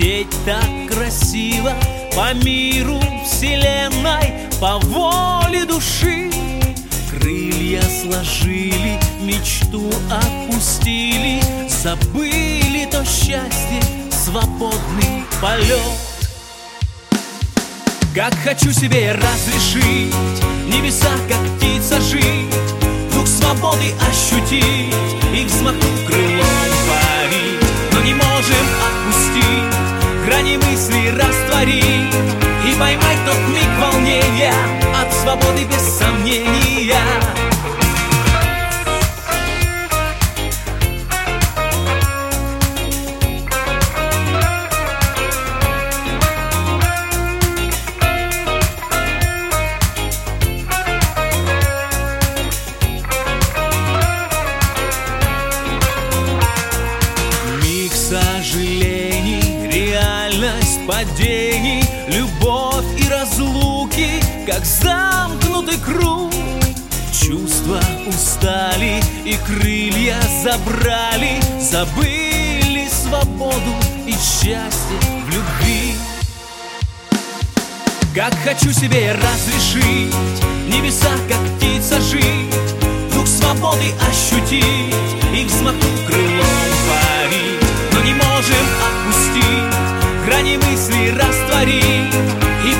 лететь так красиво По миру вселенной, по воле души. Крылья сложили, мечту отпустили Забыли то счастье, свободный полет. Как хочу себе разрешить Небеса, как птица жить Дух свободы ощутить И взмахнув крылом поймать тот миг волнения От свободы без сомнения. Миг реальность падений Любовь и разлуки, как замкнутый круг. Чувства устали и крылья забрали Забыли свободу и счастье в любви. Как хочу себе разрешить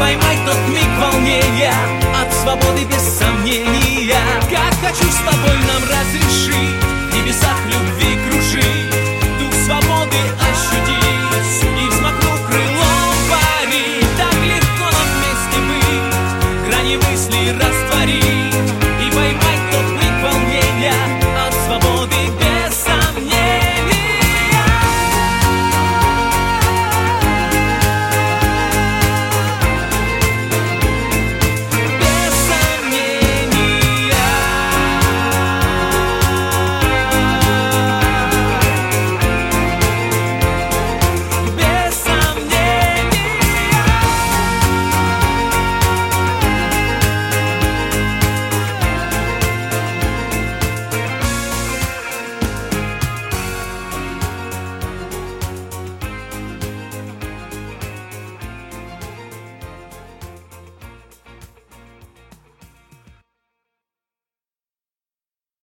поймать тот миг волнения От свободы без сомнения Как хочу с тобой нам разрешить В небесах любви кружить Дух свободы ощутить И взмахну крылом парить. Так легко нам вместе быть Грани мыслей раз